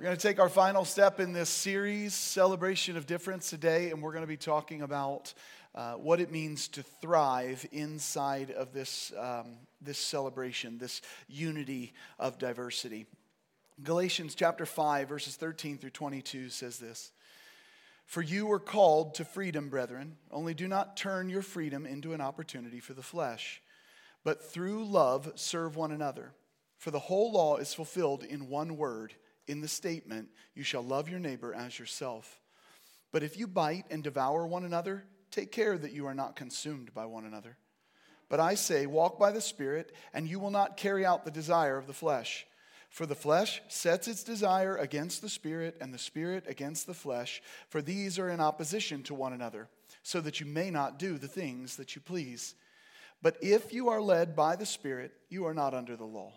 We're going to take our final step in this series, Celebration of Difference, today, and we're going to be talking about uh, what it means to thrive inside of this, um, this celebration, this unity of diversity. Galatians chapter 5, verses 13 through 22 says this For you were called to freedom, brethren, only do not turn your freedom into an opportunity for the flesh, but through love serve one another. For the whole law is fulfilled in one word in the statement, You shall love your neighbor as yourself. But if you bite and devour one another, take care that you are not consumed by one another. But I say, Walk by the Spirit, and you will not carry out the desire of the flesh. For the flesh sets its desire against the Spirit, and the Spirit against the flesh, for these are in opposition to one another, so that you may not do the things that you please. But if you are led by the Spirit, you are not under the law.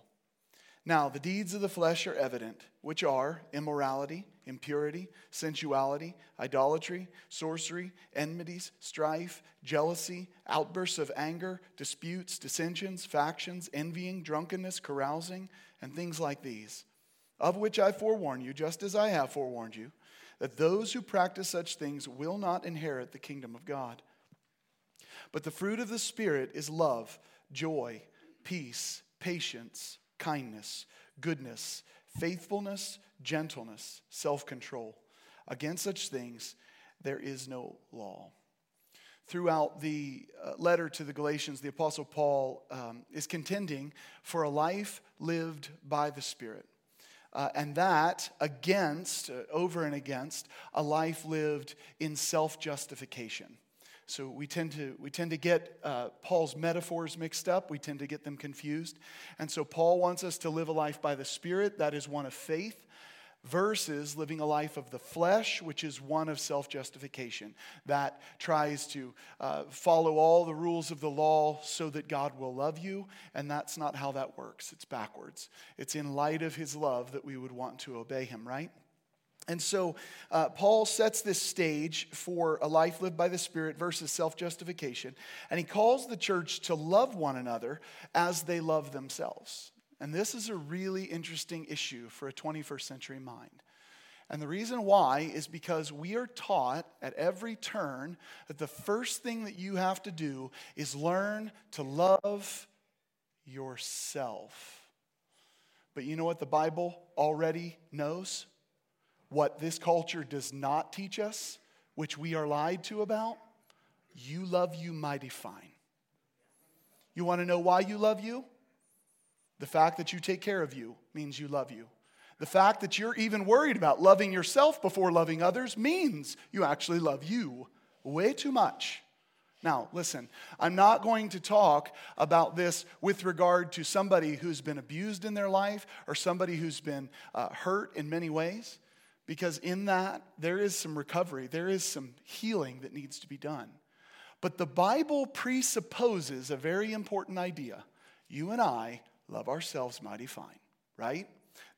Now, the deeds of the flesh are evident, which are immorality, impurity, sensuality, idolatry, sorcery, enmities, strife, jealousy, outbursts of anger, disputes, dissensions, factions, envying, drunkenness, carousing, and things like these, of which I forewarn you, just as I have forewarned you, that those who practice such things will not inherit the kingdom of God. But the fruit of the Spirit is love, joy, peace, patience kindness, goodness, faithfulness, gentleness, self control. Against such things, there is no law. Throughout the uh, letter to the Galatians, the Apostle Paul um, is contending for a life lived by the Spirit. Uh, and that against, uh, over and against, a life lived in self justification. So we tend to, we tend to get uh, Paul's metaphors mixed up. We tend to get them confused. And so Paul wants us to live a life by the Spirit, that is one of faith, versus living a life of the flesh, which is one of self justification, that tries to uh, follow all the rules of the law so that God will love you. And that's not how that works. It's backwards. It's in light of his love that we would want to obey him, right? And so uh, Paul sets this stage for a life lived by the Spirit versus self justification. And he calls the church to love one another as they love themselves. And this is a really interesting issue for a 21st century mind. And the reason why is because we are taught at every turn that the first thing that you have to do is learn to love yourself. But you know what the Bible already knows? What this culture does not teach us, which we are lied to about, you love you mighty fine. You want to know why you love you? The fact that you take care of you means you love you. The fact that you're even worried about loving yourself before loving others means you actually love you way too much. Now, listen, I'm not going to talk about this with regard to somebody who's been abused in their life or somebody who's been uh, hurt in many ways because in that there is some recovery, there is some healing that needs to be done. But the Bible presupposes a very important idea. You and I love ourselves mighty fine, right?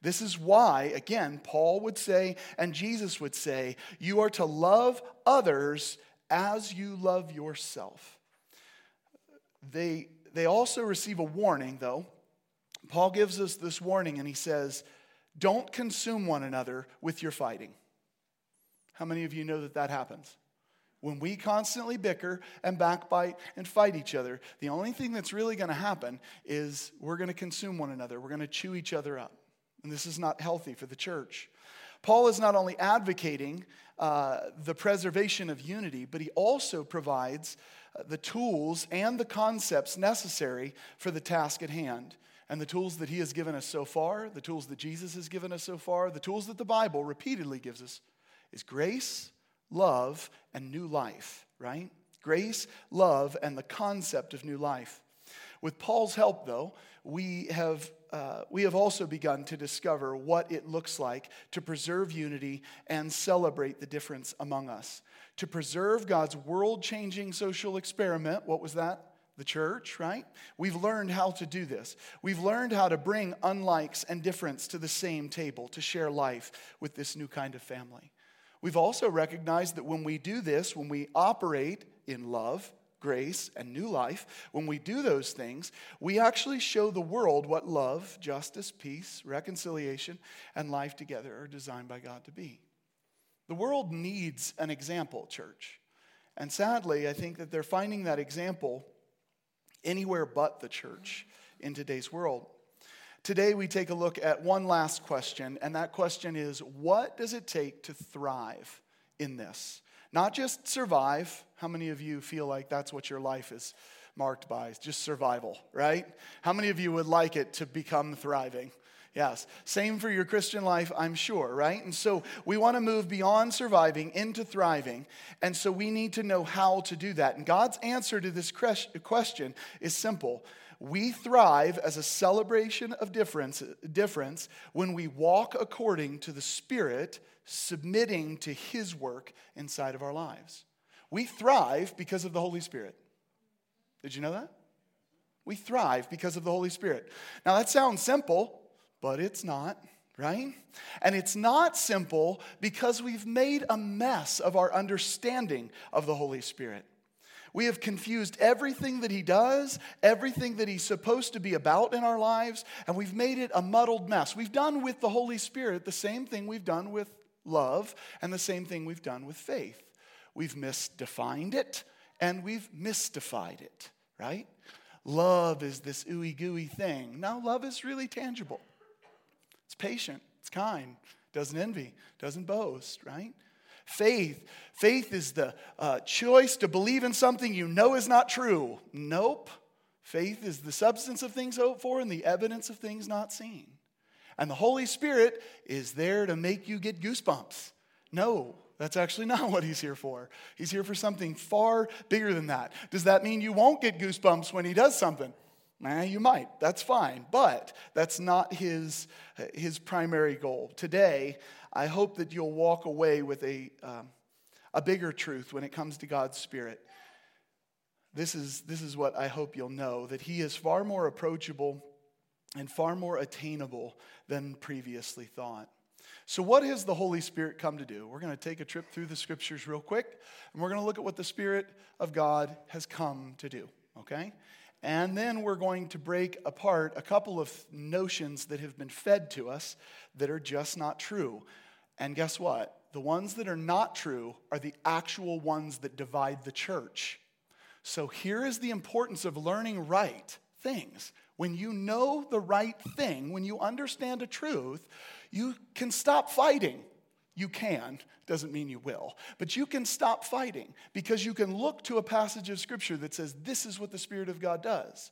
This is why, again, Paul would say and Jesus would say, you are to love others as you love yourself. They, they also receive a warning, though. Paul gives us this warning and he says, don't consume one another with your fighting. How many of you know that that happens? When we constantly bicker and backbite and fight each other, the only thing that's really going to happen is we're going to consume one another. We're going to chew each other up. And this is not healthy for the church. Paul is not only advocating uh, the preservation of unity, but he also provides uh, the tools and the concepts necessary for the task at hand. And the tools that he has given us so far, the tools that Jesus has given us so far, the tools that the Bible repeatedly gives us is grace, love, and new life, right? Grace, love, and the concept of new life. With Paul's help, though, we have, uh, we have also begun to discover what it looks like to preserve unity and celebrate the difference among us. To preserve God's world changing social experiment, what was that? The church, right? We've learned how to do this. We've learned how to bring unlikes and difference to the same table to share life with this new kind of family. We've also recognized that when we do this, when we operate in love, grace, and new life, when we do those things, we actually show the world what love, justice, peace, reconciliation, and life together are designed by God to be. The world needs an example, church. And sadly, I think that they're finding that example anywhere but the church in today's world. Today, we take a look at one last question, and that question is what does it take to thrive in this? Not just survive. How many of you feel like that's what your life is marked by? Just survival, right? How many of you would like it to become thriving? Yes. Same for your Christian life, I'm sure, right? And so we want to move beyond surviving into thriving. And so we need to know how to do that. And God's answer to this question is simple. We thrive as a celebration of difference, difference when we walk according to the Spirit, submitting to His work inside of our lives. We thrive because of the Holy Spirit. Did you know that? We thrive because of the Holy Spirit. Now, that sounds simple but it's not, right? And it's not simple because we've made a mess of our understanding of the Holy Spirit. We have confused everything that he does, everything that he's supposed to be about in our lives, and we've made it a muddled mess. We've done with the Holy Spirit the same thing we've done with love and the same thing we've done with faith. We've misdefined it and we've mystified it, right? Love is this ooey gooey thing. Now, love is really tangible. It's patient, it's kind, doesn't envy, doesn't boast, right? Faith. Faith is the uh, choice to believe in something you know is not true. Nope. Faith is the substance of things hoped for and the evidence of things not seen. And the Holy Spirit is there to make you get goosebumps. No, that's actually not what he's here for. He's here for something far bigger than that. Does that mean you won't get goosebumps when he does something? You might, that's fine, but that's not his, his primary goal. Today, I hope that you'll walk away with a, um, a bigger truth when it comes to God's Spirit. This is, this is what I hope you'll know that He is far more approachable and far more attainable than previously thought. So, what has the Holy Spirit come to do? We're going to take a trip through the scriptures real quick, and we're going to look at what the Spirit of God has come to do, okay? And then we're going to break apart a couple of notions that have been fed to us that are just not true. And guess what? The ones that are not true are the actual ones that divide the church. So here is the importance of learning right things. When you know the right thing, when you understand a truth, you can stop fighting. You can, doesn't mean you will, but you can stop fighting because you can look to a passage of Scripture that says, This is what the Spirit of God does.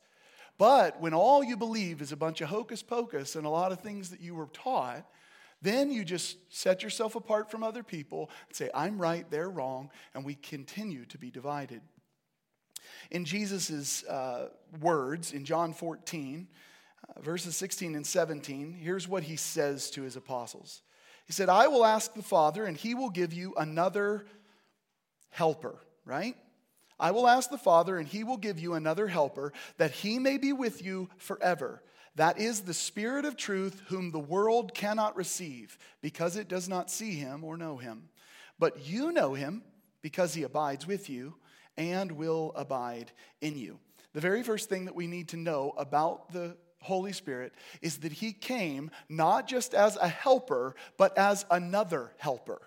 But when all you believe is a bunch of hocus pocus and a lot of things that you were taught, then you just set yourself apart from other people and say, I'm right, they're wrong, and we continue to be divided. In Jesus' uh, words in John 14, uh, verses 16 and 17, here's what he says to his apostles. He said, I will ask the Father, and he will give you another helper, right? I will ask the Father, and he will give you another helper, that he may be with you forever. That is the Spirit of truth, whom the world cannot receive, because it does not see him or know him. But you know him, because he abides with you and will abide in you. The very first thing that we need to know about the Holy Spirit is that he came not just as a helper, but as another helper.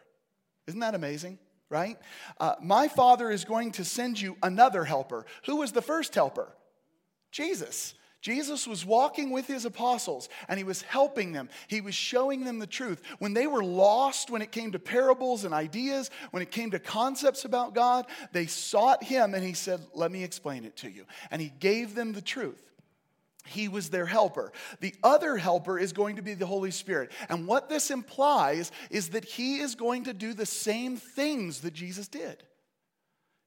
Isn't that amazing? Right? Uh, my Father is going to send you another helper. Who was the first helper? Jesus. Jesus was walking with his apostles and he was helping them. He was showing them the truth. When they were lost when it came to parables and ideas, when it came to concepts about God, they sought him and he said, Let me explain it to you. And he gave them the truth. He was their helper. The other helper is going to be the Holy Spirit. And what this implies is that he is going to do the same things that Jesus did.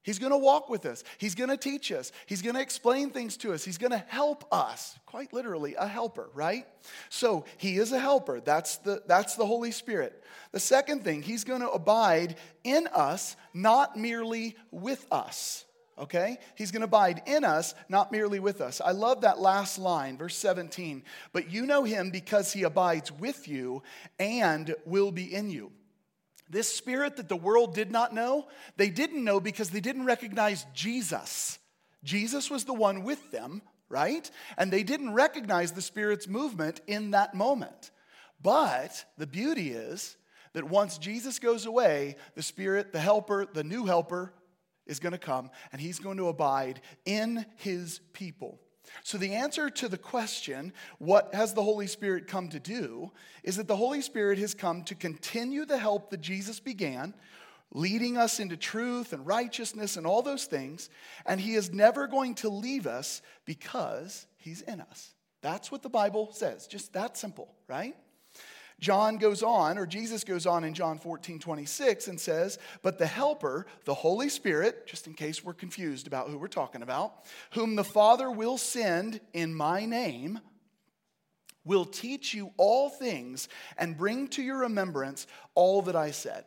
He's going to walk with us. He's going to teach us. He's going to explain things to us. He's going to help us. Quite literally, a helper, right? So he is a helper. That's the, that's the Holy Spirit. The second thing, he's going to abide in us, not merely with us okay? He's to abide in us, not merely with us. I love that last line, verse 17. But you know him because he abides with you and will be in you. This spirit that the world did not know, they didn't know because they didn't recognize Jesus. Jesus was the one with them, right? And they didn't recognize the Spirit's movement in that moment. But the beauty is that once Jesus goes away, the Spirit, the helper, the new helper, is going to come and he's going to abide in his people. So, the answer to the question, what has the Holy Spirit come to do, is that the Holy Spirit has come to continue the help that Jesus began, leading us into truth and righteousness and all those things. And He is never going to leave us because He's in us. That's what the Bible says, just that simple, right? John goes on, or Jesus goes on in John 14, 26 and says, But the Helper, the Holy Spirit, just in case we're confused about who we're talking about, whom the Father will send in my name, will teach you all things and bring to your remembrance all that I said.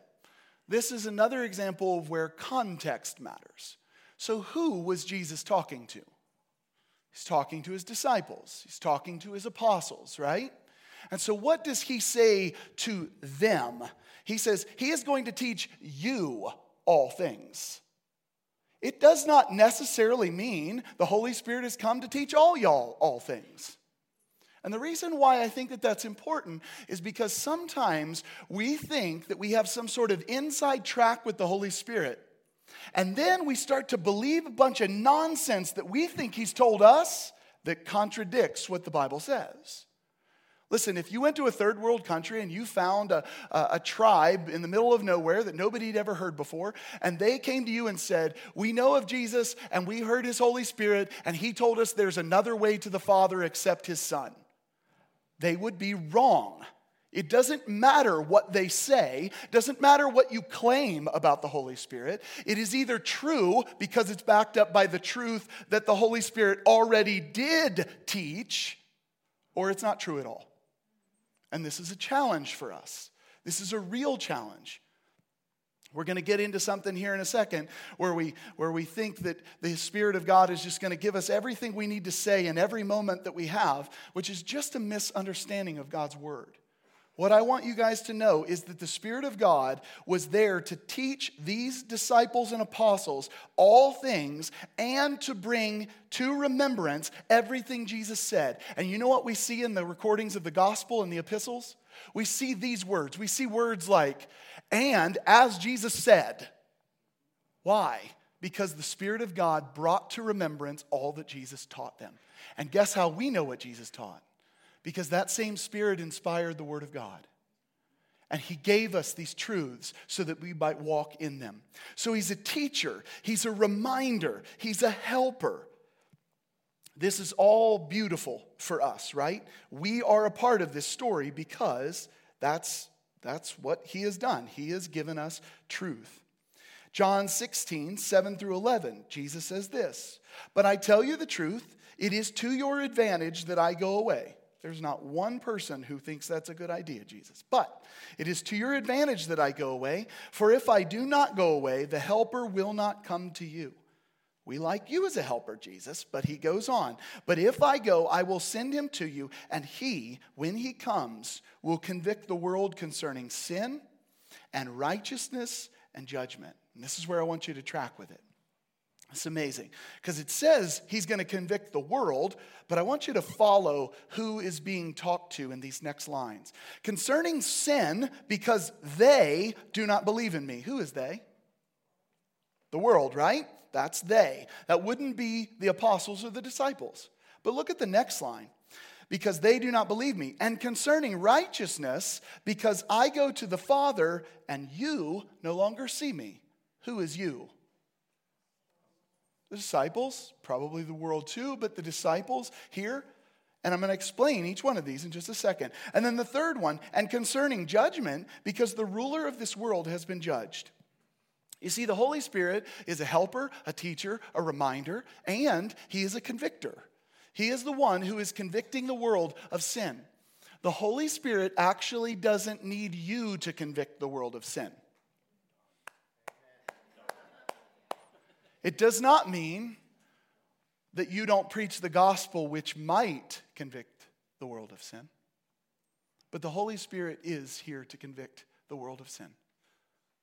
This is another example of where context matters. So, who was Jesus talking to? He's talking to his disciples, he's talking to his apostles, right? And so, what does he say to them? He says, He is going to teach you all things. It does not necessarily mean the Holy Spirit has come to teach all y'all all things. And the reason why I think that that's important is because sometimes we think that we have some sort of inside track with the Holy Spirit. And then we start to believe a bunch of nonsense that we think He's told us that contradicts what the Bible says. Listen, if you went to a third world country and you found a, a, a, tribe in the middle of nowhere that nobody had ever heard before, and they came to you and said, We know of Jesus and we heard his Holy Spirit, and he told us there's another way to the Father except his Son, they would be wrong. It doesn't matter what they say, doesn't matter what you claim about the Holy Spirit. It is either true because it's backed up by the truth that the Holy Spirit already did teach, or it's not true at all. And this is a challenge for us. This is a real challenge. We're going to get into something here in a second where we, where we think that the Spirit of God is just going to give us everything we need to say in every moment that we have, which is just a misunderstanding of God's Word. What I want you guys to know is that the Spirit of God was there to teach these disciples and apostles all things and to bring to remembrance everything Jesus said. And you know what we see in the recordings of the gospel and the epistles? We see these words. We see words like, and as Jesus said. Why? Because the Spirit of God brought to remembrance all that Jesus taught them. And guess how we know what Jesus taught? Because that same Spirit inspired the Word of God. And He gave us these truths so that we might walk in them. So He's a teacher, He's a reminder, He's a helper. This is all beautiful for us, right? We are a part of this story because that's, that's what He has done. He has given us truth. John 16, 7 through 11, Jesus says this But I tell you the truth, it is to your advantage that I go away. There's not one person who thinks that's a good idea, Jesus. But it is to your advantage that I go away, for if I do not go away, the helper will not come to you. We like you as a helper, Jesus, but he goes on. But if I go, I will send him to you, and he, when he comes, will convict the world concerning sin and righteousness and judgment. And this is where I want you to track with it. It's amazing because it says he's going to convict the world, but I want you to follow who is being talked to in these next lines. Concerning sin, because they do not believe in me. Who is they? The world, right? That's they. That wouldn't be the apostles or the disciples. But look at the next line. Because they do not believe me. And concerning righteousness, because I go to the Father and you no longer see me. Who is you? The disciples, probably the world too, but the disciples here. And I'm going to explain each one of these in just a second. And then the third one, and concerning judgment, because the ruler of this world has been judged. You see, the Holy Spirit is a helper, a teacher, a reminder, and he is a convictor. He is the one who is convicting the world of sin. The Holy Spirit actually doesn't need you to convict the world of sin. It does not mean that you don't preach the gospel, which might convict the world of sin. But the Holy Spirit is here to convict the world of sin,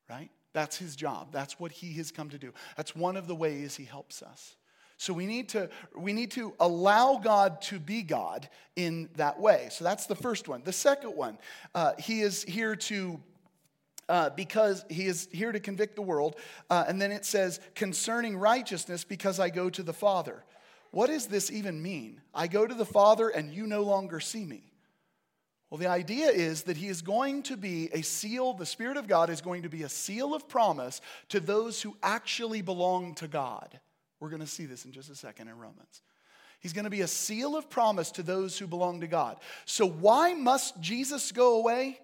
right? That's his job. That's what he has come to do. That's one of the ways he helps us. So we need to we need to allow God to be God in that way. So that's the first one. The second one, uh, He is here to. Uh, because he is here to convict the world. Uh, and then it says, concerning righteousness, because I go to the Father. What does this even mean? I go to the Father and you no longer see me. Well, the idea is that he is going to be a seal, the Spirit of God is going to be a seal of promise to those who actually belong to God. We're going to see this in just a second in Romans. He's going to be a seal of promise to those who belong to God. So, why must Jesus go away?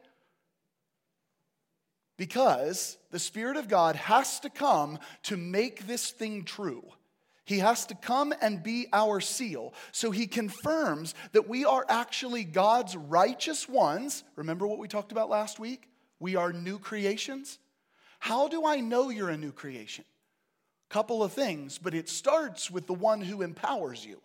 Because the Spirit of God has to come to make this thing true. He has to come and be our seal. So he confirms that we are actually God's righteous ones. Remember what we talked about last week? We are new creations. How do I know you're a new creation? Couple of things, but it starts with the one who empowers you.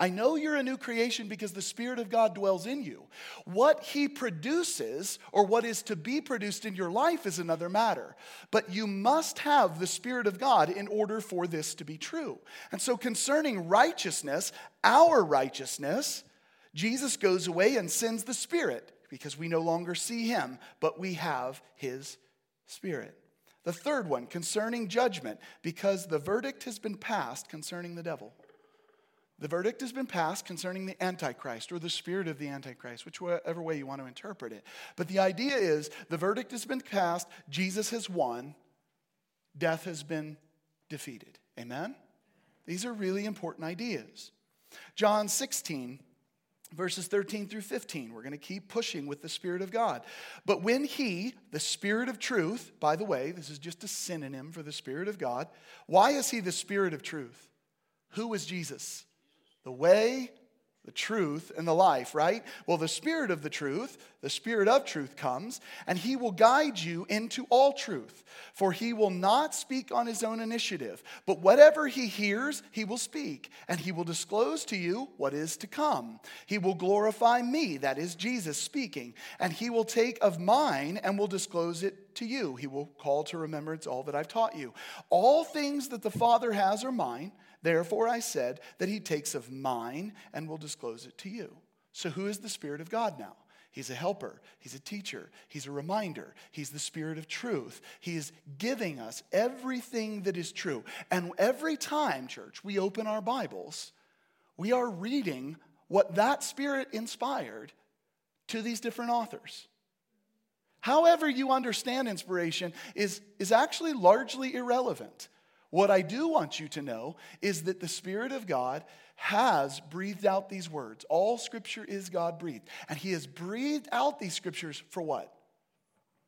I know you're a new creation because the Spirit of God dwells in you. What He produces or what is to be produced in your life is another matter. But you must have the Spirit of God in order for this to be true. And so, concerning righteousness, our righteousness, Jesus goes away and sends the Spirit because we no longer see Him, but we have His Spirit. The third one, concerning judgment, because the verdict has been passed concerning the devil. The verdict has been passed concerning the Antichrist or the spirit of the Antichrist, whichever way you want to interpret it. But the idea is the verdict has been passed, Jesus has won, death has been defeated. Amen? These are really important ideas. John 16, verses 13 through 15. We're going to keep pushing with the Spirit of God. But when He, the Spirit of truth, by the way, this is just a synonym for the Spirit of God. Why is He the Spirit of truth? Who is Jesus? The way, the truth and the life, right? Well, the Spirit of the truth, the Spirit of truth comes, and He will guide you into all truth. For He will not speak on His own initiative, but whatever He hears, He will speak, and He will disclose to you what is to come. He will glorify me, that is Jesus speaking, and He will take of mine and will disclose it to you. He will call to remembrance all that I've taught you. All things that the Father has are mine. Therefore, I said that he takes of mine and will disclose it to you. So, who is the Spirit of God now? He's a helper. He's a teacher. He's a reminder. He's the Spirit of truth. He is giving us everything that is true. And every time, church, we open our Bibles, we are reading what that Spirit inspired to these different authors. However, you understand inspiration is, is actually largely irrelevant. What I do want you to know is that the Spirit of God has breathed out these words. All scripture is God breathed. And He has breathed out these scriptures for what?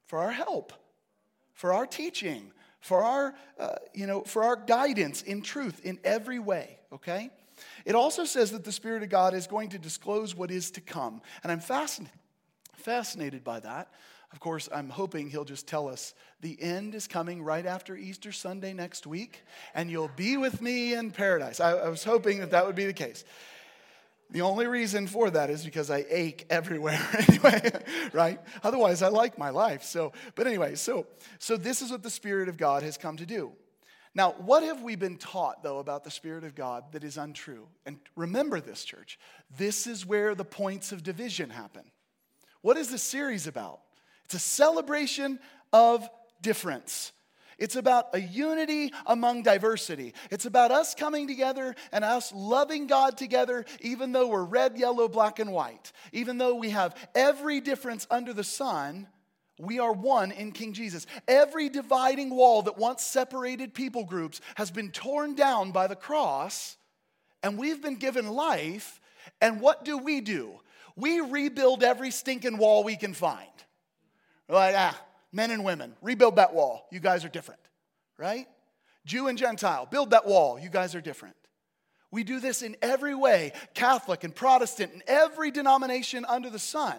For our help, for our teaching, for our, uh, you know, for our guidance in truth in every way, okay? It also says that the Spirit of God is going to disclose what is to come. And I'm fascinated, fascinated by that of course, I'm hoping he'll just tell us the end is coming right after Easter Sunday next week, and you'll be with me in paradise. I, I was hoping that that would be the case. The only reason for that is because I ache everywhere anyway, right? Otherwise, I like my life. So, but anyway, so so this is what the Spirit of God has come to do. Now, what have we been taught, though, about the Spirit of God that is untrue? And remember this, church. This is where the points of division happen. What is this series about? It's a celebration of difference. It's about a unity among diversity. It's about us coming together and us loving God together, even though we're red, yellow, black, and white. Even though we have every difference under the sun, we are one in King Jesus. Every dividing wall that once separated people groups has been torn down by the cross, and we've been given life. And what do we do? We rebuild every stinking wall we can find. We're like, ah, men and women, rebuild that wall. You guys are different, right? Jew and Gentile, build that wall. You guys are different. We do this in every way Catholic and Protestant, and every denomination under the sun.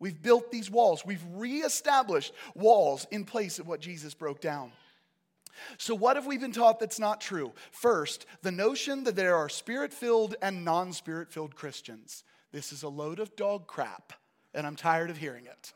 We've built these walls. We've reestablished walls in place of what Jesus broke down. So, what have we been taught that's not true? First, the notion that there are spirit filled and non spirit filled Christians. This is a load of dog crap, and I'm tired of hearing it.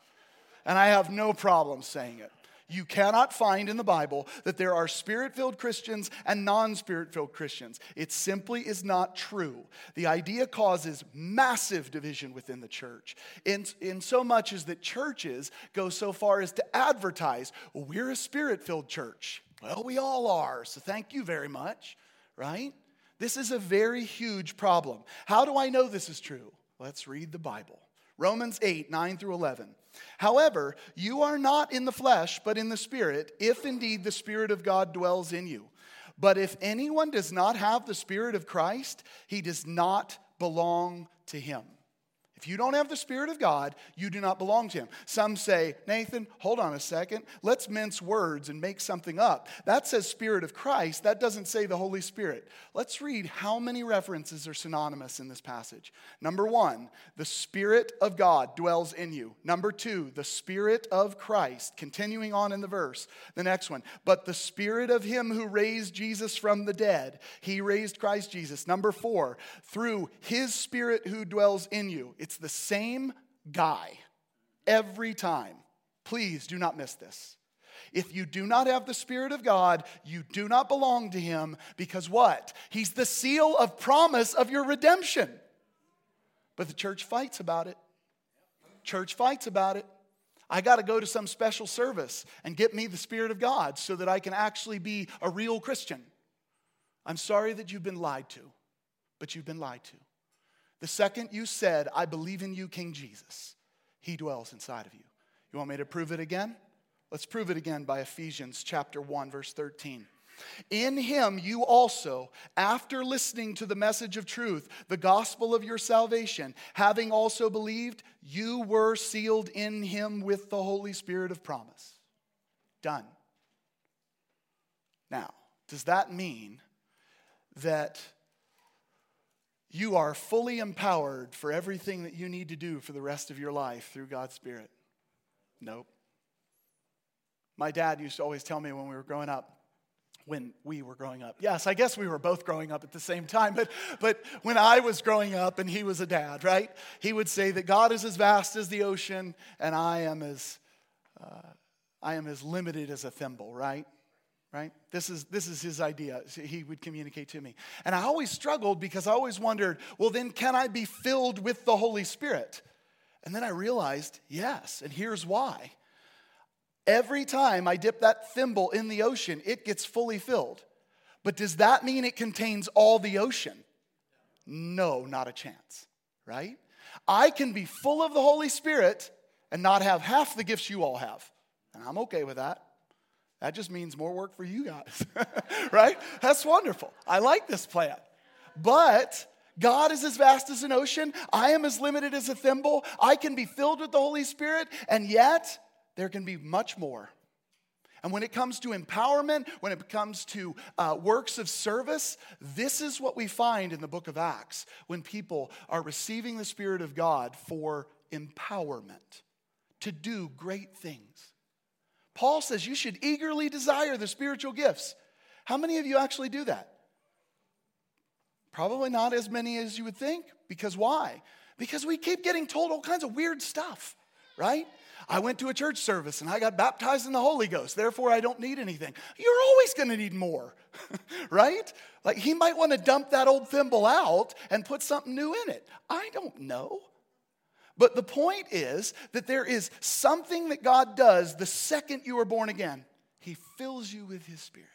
And I have no problem saying it. You cannot find in the Bible that there are spirit filled Christians and non spirit filled Christians. It simply is not true. The idea causes massive division within the church, in, in so much as that churches go so far as to advertise, we're a spirit filled church. Well, we all are, so thank you very much, right? This is a very huge problem. How do I know this is true? Let's read the Bible. Romans 8, 9 through 11. However, you are not in the flesh, but in the Spirit, if indeed the Spirit of God dwells in you. But if anyone does not have the Spirit of Christ, he does not belong to him. If you don't have the Spirit of God, you do not belong to Him. Some say, Nathan, hold on a second. Let's mince words and make something up. That says Spirit of Christ. That doesn't say the Holy Spirit. Let's read how many references are synonymous in this passage. Number one, the Spirit of God dwells in you. Number two, the Spirit of Christ. Continuing on in the verse, the next one, but the Spirit of Him who raised Jesus from the dead, He raised Christ Jesus. Number four, through His Spirit who dwells in you. It's the same guy every time. Please do not miss this. If you do not have the Spirit of God, you do not belong to Him because what? He's the seal of promise of your redemption. But the church fights about it. Church fights about it. I got to go to some special service and get me the Spirit of God so that I can actually be a real Christian. I'm sorry that you've been lied to, but you've been lied to. The second you said, I believe in you, King Jesus, he dwells inside of you. You want me to prove it again? Let's prove it again by Ephesians chapter 1 verse 13. In him you also, after listening to the message of truth, the gospel of your salvation, having also believed, you were sealed in him with the Holy Spirit of promise. Done. Now, does that mean that you are fully empowered for everything that you need to do for the rest of your life through God's Spirit? Nope. My dad used to always tell me when we were growing up, when we were growing up. Yes, I guess we were both growing up at the same time, but, but when I was growing up and he was a dad, right? He would say that God is as vast as the ocean and I am as, uh, I am as limited as a thimble, right? Right? This is, this is his idea. He would communicate to me. And I always struggled because I always wondered, well, then can I be filled with the Holy Spirit? And then I realized, yes. And here's why. Every time I dip that thimble in the ocean, it gets fully filled. But does that mean it contains all the ocean? No, not a chance, right? I can be full of the Holy Spirit and not have half the gifts you all have. And I'm okay with that. That just means more work for you guys, right? That's wonderful. I like this plan. But God is as vast as an ocean. I am as limited as a thimble. I can be filled with the Holy Spirit, and yet there can be much more. And when it comes to empowerment, when it comes to uh, works of service, this is what we find in the book of Acts when people are receiving the Spirit of God for empowerment to do great things. Paul says you should eagerly desire the spiritual gifts. How many of you actually do that? Probably not as many as you would think. Because why? Because we keep getting told all kinds of weird stuff, right? I went to a church service and I got baptized in the Holy Ghost, therefore I don't need anything. You're always going to need more, right? Like he might want to dump that old thimble out and put something new in it. I don't know. But the point is that there is something that God does the second you are born again. He fills you with His Spirit.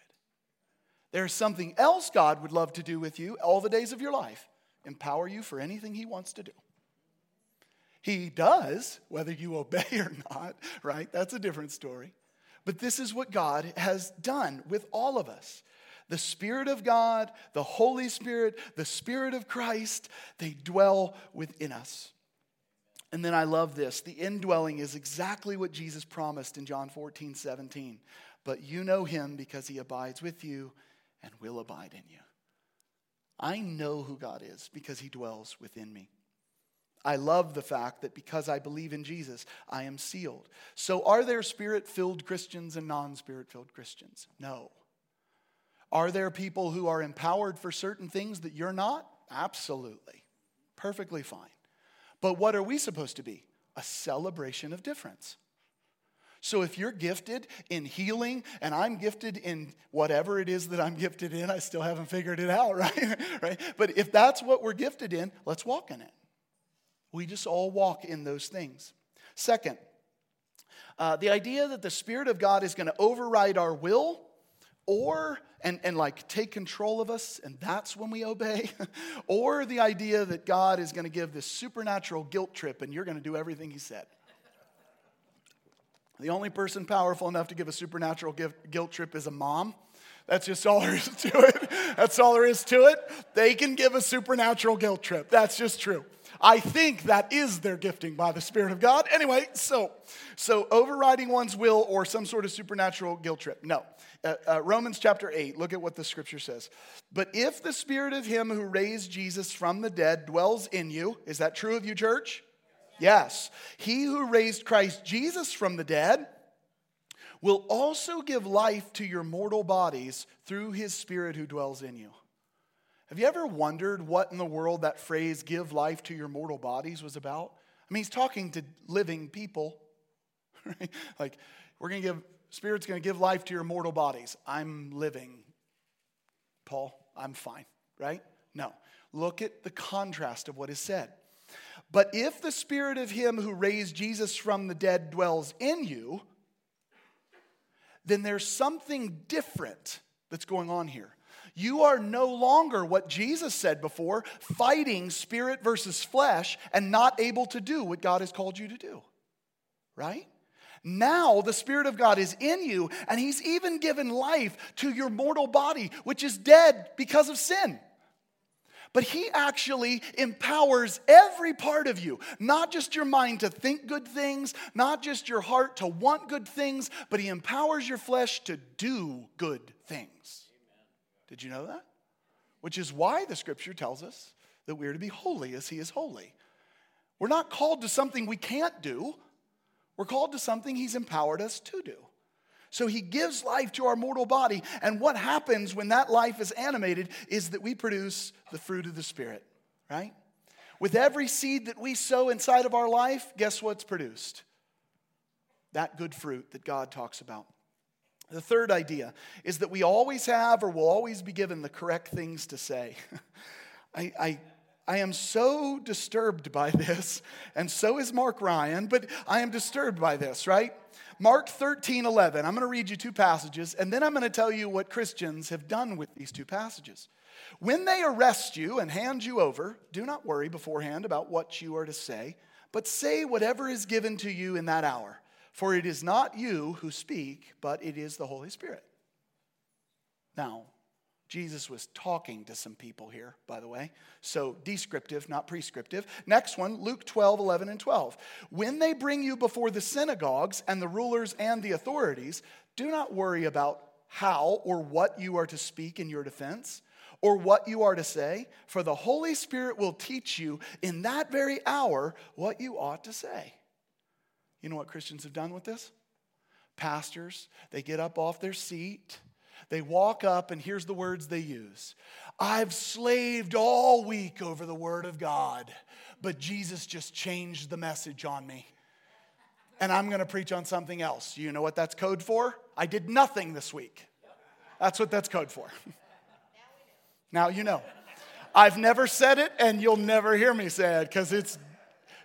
There's something else God would love to do with you all the days of your life empower you for anything He wants to do. He does, whether you obey or not, right? That's a different story. But this is what God has done with all of us. The Spirit of God, the Holy Spirit, the Spirit of Christ, they dwell within us. And then I love this. The indwelling is exactly what Jesus promised in John 14, 17. But you know him because he abides with you and will abide in you. I know who God is because he dwells within me. I love the fact that because I believe in Jesus, I am sealed. So, are there spirit filled Christians and non spirit filled Christians? No. Are there people who are empowered for certain things that you're not? Absolutely. Perfectly fine. But what are we supposed to be? A celebration of difference. So if you're gifted in healing and I'm gifted in whatever it is that I'm gifted in, I still haven't figured it out, right? right? But if that's what we're gifted in, let's walk in it. We just all walk in those things. Second, uh, the idea that the Spirit of God is going to override our will or and, and like take control of us and that's when we obey or the idea that god is going to give this supernatural guilt trip and you're going to do everything he said. The only person powerful enough to give a supernatural guilt trip is a mom. That's just all there is to it. That's all there is to it. They can give a supernatural guilt trip. That's just true I think that is their gifting by the Spirit of God. Anyway, so so overriding one's will or some sort of supernatural guilt trip. No. Uh, uh, Romans chapter 8, look at what the scripture says. But if the spirit of him who raised Jesus from the dead dwells in you, is that true of you, church? Yes. He who raised Christ Jesus from the dead will also give life to your mortal bodies through his spirit who dwells in you. Have you ever wondered what in the world that phrase, give life to your mortal bodies, was about? I mean, he's talking to living people. Right? Like, we're going to give, Spirit's going to give life to your mortal bodies. I'm living. Paul, I'm fine, right? No. Look at the contrast of what is said. But if the Spirit of Him who raised Jesus from the dead dwells in you, then there's something different that's going on here. You are no longer what Jesus said before, fighting spirit versus flesh and not able to do what God has called you to do. Right? Now the Spirit of God is in you, and He's even given life to your mortal body, which is dead because of sin. But He actually empowers every part of you, not just your mind to think good things, not just your heart to want good things, but He empowers your flesh to do good things. Did you know that? Which is why the scripture tells us that we are to be holy as he is holy. We're not called to something we can't do, we're called to something he's empowered us to do. So he gives life to our mortal body. And what happens when that life is animated is that we produce the fruit of the Spirit, right? With every seed that we sow inside of our life, guess what's produced? That good fruit that God talks about. The third idea is that we always have or will always be given the correct things to say. I, I, I am so disturbed by this, and so is Mark Ryan, but I am disturbed by this, right? Mark 13, 11. I'm going to read you two passages, and then I'm going to tell you what Christians have done with these two passages. When they arrest you and hand you over, do not worry beforehand about what you are to say, but say whatever is given to you in that hour for it is not you who speak, but it is the Holy Spirit. Now, Jesus was talking to some people here, by the way. So descriptive, not prescriptive. Next one, Luke 12, 11, and 12. When they bring you before the synagogues and the rulers and the authorities, do not worry about how or what you are to speak in your defense or what you are to say, for the Holy Spirit will teach you in that very hour what you ought to say. You know what Christians have done with this? Pastors, they get up off their seat, they walk up, and here's the words they use I've slaved all week over the Word of God, but Jesus just changed the message on me. And I'm going to preach on something else. You know what that's code for? I did nothing this week. That's what that's code for. Now you know. I've never said it, and you'll never hear me say it because it's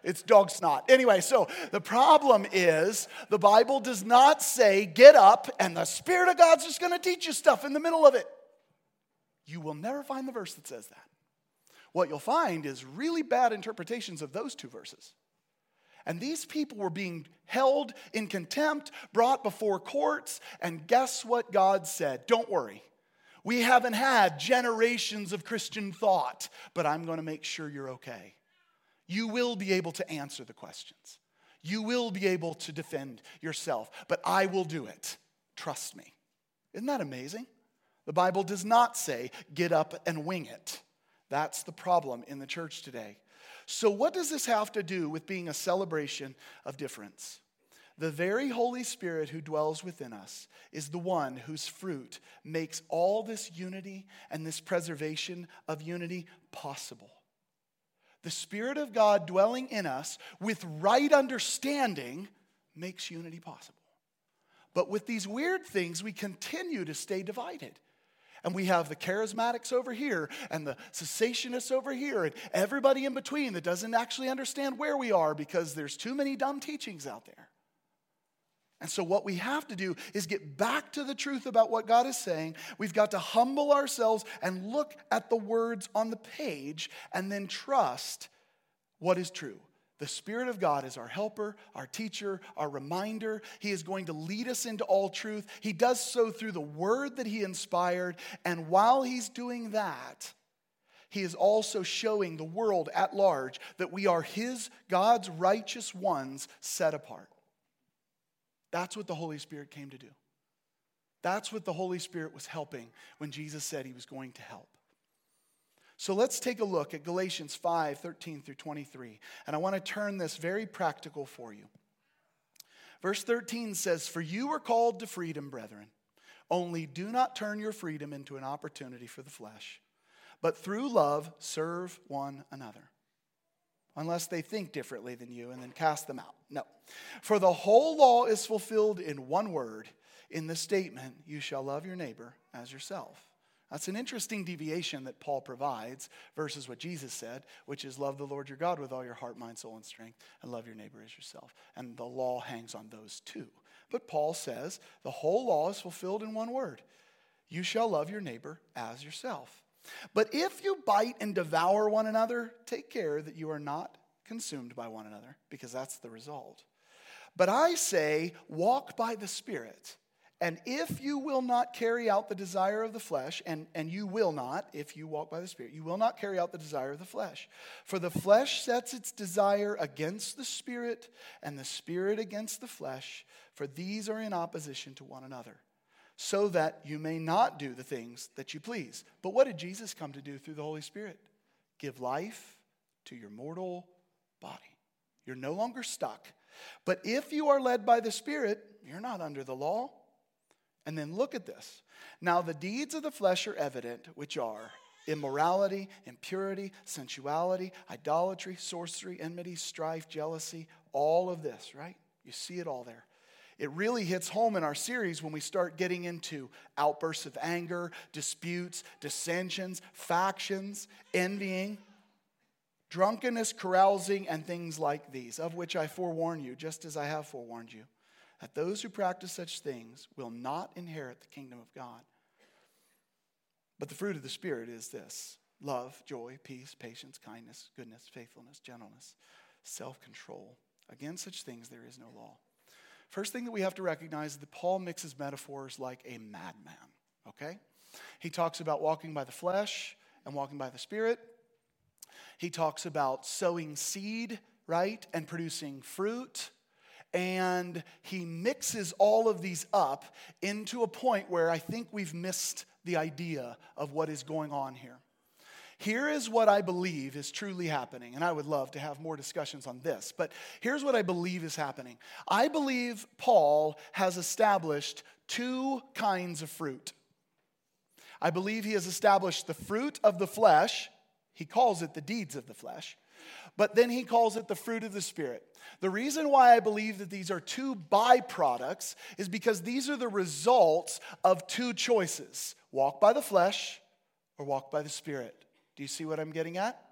it's dog snot. Anyway, so the problem is the Bible does not say get up and the Spirit of God's just going to teach you stuff in the middle of it. You will never find the verse that says that. What you'll find is really bad interpretations of those two verses. And these people were being held in contempt, brought before courts, and guess what God said? Don't worry. We haven't had generations of Christian thought, but I'm going to make sure you're okay you will be able to answer the questions. You will be able to defend yourself, but I will do it. Trust me. Isn't that amazing? The Bible does not say, get up and wing it. That's the problem in the church today. So, what does this have to do with being a celebration of difference? The very Holy Spirit who dwells within us is the one whose fruit makes all this unity and this preservation of unity possible the Spirit of God dwelling in us with right understanding makes unity possible. But with these weird things, we continue to stay divided. And we have the charismatics over here and the cessationists over here and everybody in between that doesn't actually understand where we are because there's too many dumb teachings out there. And so, what we have to do is get back to the truth about what God is saying. We've got to humble ourselves and look at the words on the page and then trust what is true. The Spirit of God is our helper, our teacher, our reminder. He is going to lead us into all truth. He does so through the word that He inspired. And while He's doing that, He is also showing the world at large that we are His, God's righteous ones set apart. That's what the Holy Spirit came to do. That's what the Holy Spirit was helping when Jesus said He was going to help. So let's take a look at Galatians 5 13 through 23. And I want to turn this very practical for you. Verse 13 says, For you are called to freedom, brethren. Only do not turn your freedom into an opportunity for the flesh, but through love serve one another. Unless they think differently than you, and then cast them out. No. For the whole law is fulfilled in one word in the statement, You shall love your neighbor as yourself. That's an interesting deviation that Paul provides versus what Jesus said, which is love the Lord your God with all your heart, mind, soul, and strength, and love your neighbor as yourself. And the law hangs on those two. But Paul says the whole law is fulfilled in one word you shall love your neighbor as yourself. But if you bite and devour one another, take care that you are not consumed by one another, because that's the result. But I say, walk by the Spirit and if you will not carry out the desire of the flesh, and, and you will not, if you walk by the Spirit, you will not carry out the desire of the flesh. For the flesh sets its desire against the Spirit, and the Spirit against the flesh, for these are in opposition to one another, so that you may not do the things that you please. But what did Jesus come to do through the Holy Spirit? Give life to your mortal body. You're no longer stuck. But if you are led by the Spirit, you're not under the law. And then look at this. Now, the deeds of the flesh are evident, which are immorality, impurity, sensuality, idolatry, sorcery, enmity, strife, jealousy, all of this, right? You see it all there. It really hits home in our series when we start getting into outbursts of anger, disputes, dissensions, factions, envying, drunkenness, carousing, and things like these, of which I forewarn you, just as I have forewarned you that those who practice such things will not inherit the kingdom of God. But the fruit of the Spirit is this love, joy, peace, patience, kindness, goodness, faithfulness, gentleness, self control. Against such things there is no law. First thing that we have to recognize is that Paul mixes metaphors like a madman, okay? He talks about walking by the flesh and walking by the Spirit. He talks about sowing seed, right, and producing fruit and he mixes all of these up into a point where I think we've missed the idea of what is going on here. Here is what I believe is truly happening, and I would love to have more discussions on this, but here's what I believe is happening. I believe Paul has established two kinds of fruit. I believe he has established the fruit of the flesh, he calls it the deeds of the flesh, but then he calls it the fruit of the Spirit. The reason why I believe that these are two byproducts is because these are the results of two choices walk by the flesh or walk by the Spirit. Do you see what I'm getting at?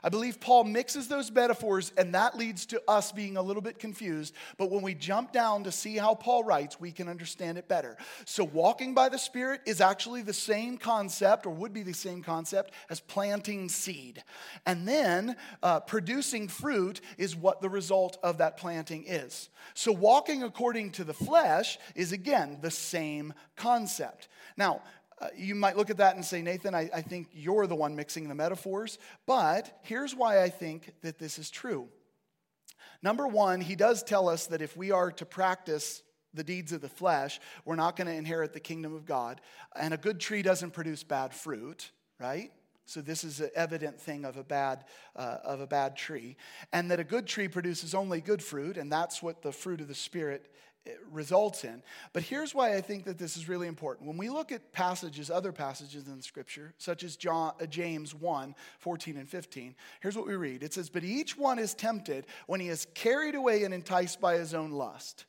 I believe Paul mixes those metaphors, and that leads to us being a little bit confused. But when we jump down to see how Paul writes, we can understand it better. So, walking by the Spirit is actually the same concept, or would be the same concept, as planting seed. And then uh, producing fruit is what the result of that planting is. So, walking according to the flesh is again the same concept. Now, uh, you might look at that and say, Nathan, I, I think you're the one mixing the metaphors. But here's why I think that this is true. Number one, he does tell us that if we are to practice the deeds of the flesh, we're not going to inherit the kingdom of God. And a good tree doesn't produce bad fruit, right? So this is an evident thing of a bad uh, of a bad tree, and that a good tree produces only good fruit, and that's what the fruit of the spirit results in. But here's why I think that this is really important. When we look at passages, other passages in Scripture, such as John, uh, James 1 14 and 15, here's what we read it says, But each one is tempted when he is carried away and enticed by his own lust.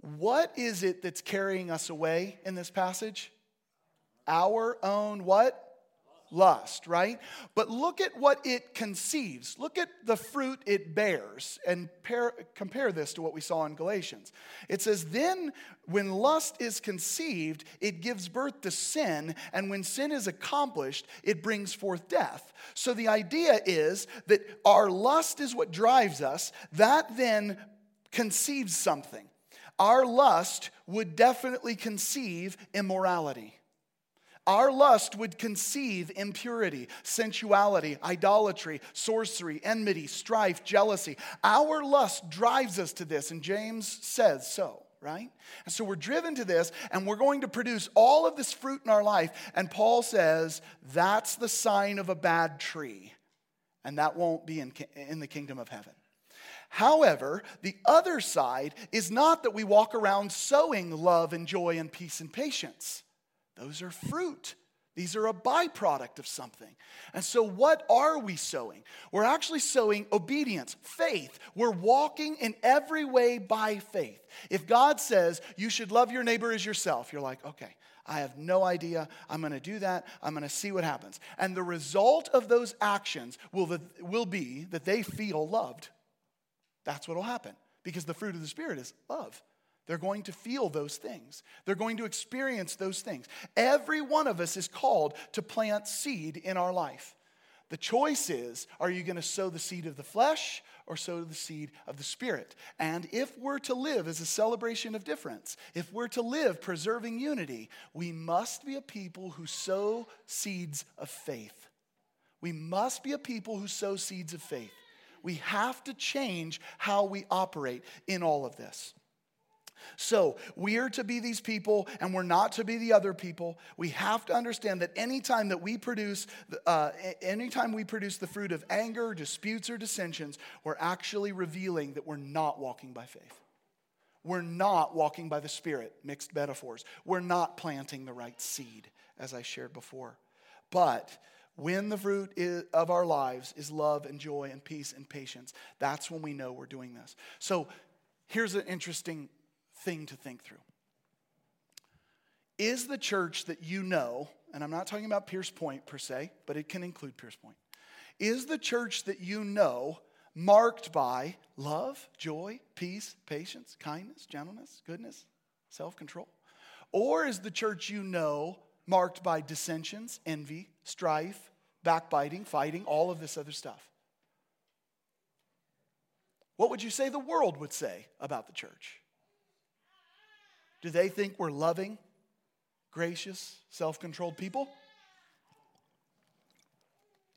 What is it that's carrying us away in this passage? Our own what? Lust, right? But look at what it conceives. Look at the fruit it bears and pair, compare this to what we saw in Galatians. It says, Then when lust is conceived, it gives birth to sin, and when sin is accomplished, it brings forth death. So the idea is that our lust is what drives us, that then conceives something. Our lust would definitely conceive immorality. Our lust would conceive impurity, sensuality, idolatry, sorcery, enmity, strife, jealousy. Our lust drives us to this, and James says so, right? And so we're driven to this, and we're going to produce all of this fruit in our life. And Paul says that's the sign of a bad tree, and that won't be in, in the kingdom of heaven. However, the other side is not that we walk around sowing love and joy and peace and patience. Those are fruit. These are a byproduct of something. And so, what are we sowing? We're actually sowing obedience, faith. We're walking in every way by faith. If God says you should love your neighbor as yourself, you're like, okay, I have no idea. I'm going to do that. I'm going to see what happens. And the result of those actions will, will be that they feel loved. That's what will happen because the fruit of the Spirit is love. They're going to feel those things. They're going to experience those things. Every one of us is called to plant seed in our life. The choice is are you going to sow the seed of the flesh or sow the seed of the spirit? And if we're to live as a celebration of difference, if we're to live preserving unity, we must be a people who sow seeds of faith. We must be a people who sow seeds of faith. We have to change how we operate in all of this. So, we are to be these people and we're not to be the other people. We have to understand that anytime that we produce, uh, anytime we produce the fruit of anger, disputes, or dissensions, we're actually revealing that we're not walking by faith. We're not walking by the Spirit, mixed metaphors. We're not planting the right seed, as I shared before. But when the fruit of our lives is love and joy and peace and patience, that's when we know we're doing this. So here's an interesting thing to think through. Is the church that you know, and I'm not talking about Pierce Point per se, but it can include Pierce Point, is the church that you know marked by love, joy, peace, patience, kindness, gentleness, goodness, self control? Or is the church you know marked by dissensions, envy, strife, backbiting, fighting, all of this other stuff? What would you say the world would say about the church? Do they think we're loving, gracious, self controlled people?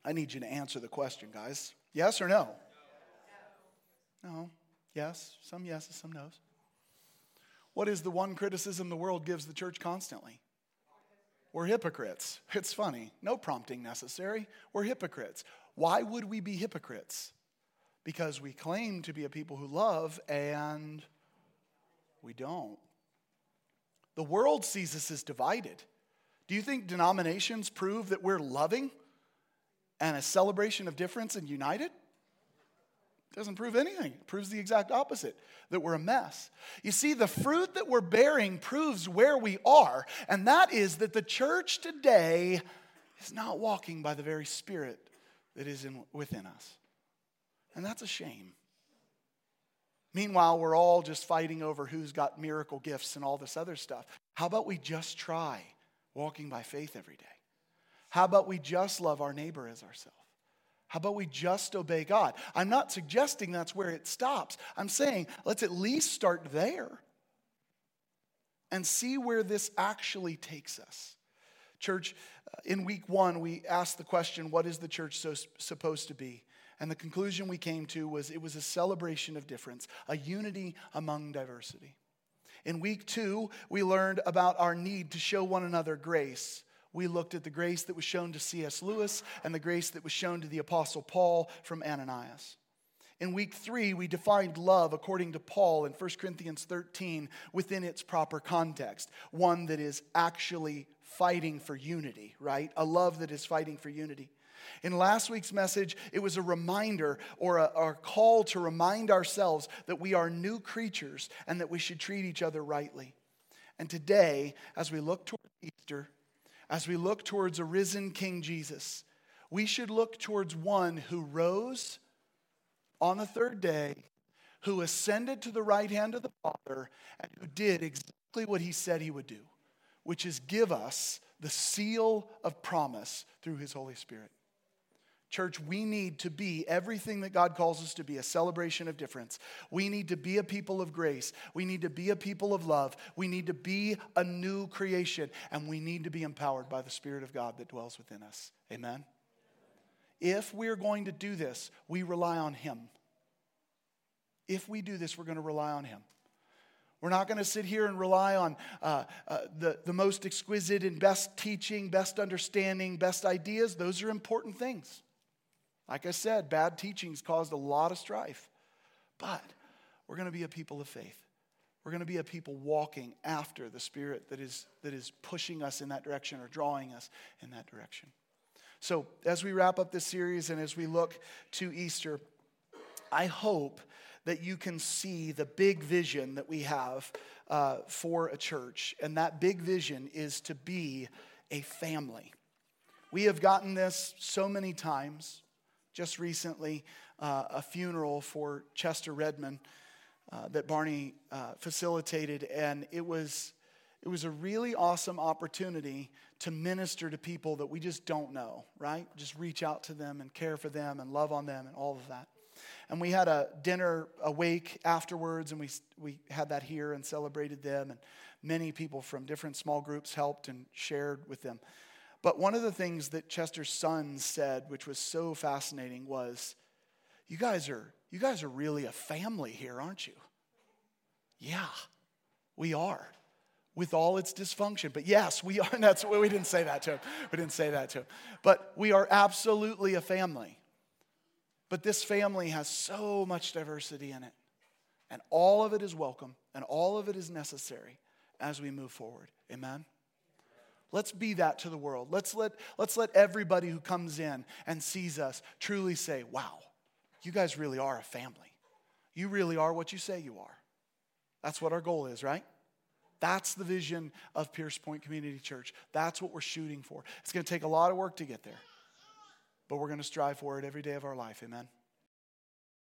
I need you to answer the question, guys. Yes or no? No. Yes. Some yeses, some noes. What is the one criticism the world gives the church constantly? We're hypocrites. It's funny. No prompting necessary. We're hypocrites. Why would we be hypocrites? Because we claim to be a people who love and we don't. The world sees us as divided. Do you think denominations prove that we're loving and a celebration of difference and united? It doesn't prove anything. It proves the exact opposite that we're a mess. You see, the fruit that we're bearing proves where we are, and that is that the church today is not walking by the very spirit that is in, within us. And that's a shame. Meanwhile, we're all just fighting over who's got miracle gifts and all this other stuff. How about we just try walking by faith every day? How about we just love our neighbor as ourselves? How about we just obey God? I'm not suggesting that's where it stops. I'm saying let's at least start there and see where this actually takes us. Church, uh, in week one, we asked the question what is the church so, supposed to be? And the conclusion we came to was it was a celebration of difference, a unity among diversity. In week two, we learned about our need to show one another grace. We looked at the grace that was shown to C.S. Lewis and the grace that was shown to the Apostle Paul from Ananias. In week three, we defined love according to Paul in 1 Corinthians 13 within its proper context, one that is actually fighting for unity, right? A love that is fighting for unity. In last week's message, it was a reminder or a, a, call to remind ourselves that we are new creatures and that we should treat each other rightly. And today, as we look toward Easter, as we look towards a risen King Jesus, we should look towards one who rose on the third day, who ascended to the right hand of the Father, and who did exactly what he said he would do, which is give us the seal of promise through his Holy Spirit. Church, we need to be everything that God calls us to be a celebration of difference. We need to be a people of grace. We need to be a people of love. We need to be a new creation. And we need to be empowered by the Spirit of God that dwells within us. Amen? If we're going to do this, we rely on Him. If we do this, we're going to rely on Him. We're not going to sit here and rely on uh, uh, the, the most exquisite and best teaching, best understanding, best ideas. Those are important things. Like I said, bad teachings caused a lot of strife. But we're going to be a people of faith. We're going to be a people walking after the Spirit that is, that is pushing us in that direction or drawing us in that direction. So, as we wrap up this series and as we look to Easter, I hope that you can see the big vision that we have uh, for a church. And that big vision is to be a family. We have gotten this so many times just recently uh, a funeral for Chester Redman uh, that Barney uh, facilitated, and it was it was a really awesome opportunity to minister to people that we just don't know, right? Just reach out to them and care for them and love on them and all of that. And we had a dinner, a wake afterwards, and we, we had that here and celebrated them. And many people from different small groups helped and shared with them. But one of the things that Chester's son said, which was so fascinating, was, "You guys are you guys are really a family here, aren't you?" Yeah, we are. With all its dysfunction. But yes, we are. That's we didn't say that to him. We didn't say that to him. But we are absolutely a family. But this family has so much diversity in it. And all of it is welcome and all of it is necessary as we move forward. Amen. Let's be that to the world. Let's let, let's let everybody who comes in and sees us truly say, wow, you guys really are a family. You really are what you say you are. That's what our goal is, right? That's the vision of Pierce Point Community Church. That's what we're shooting for. It's going to take a lot of work to get there, but we're going to strive for it every day of our life. Amen.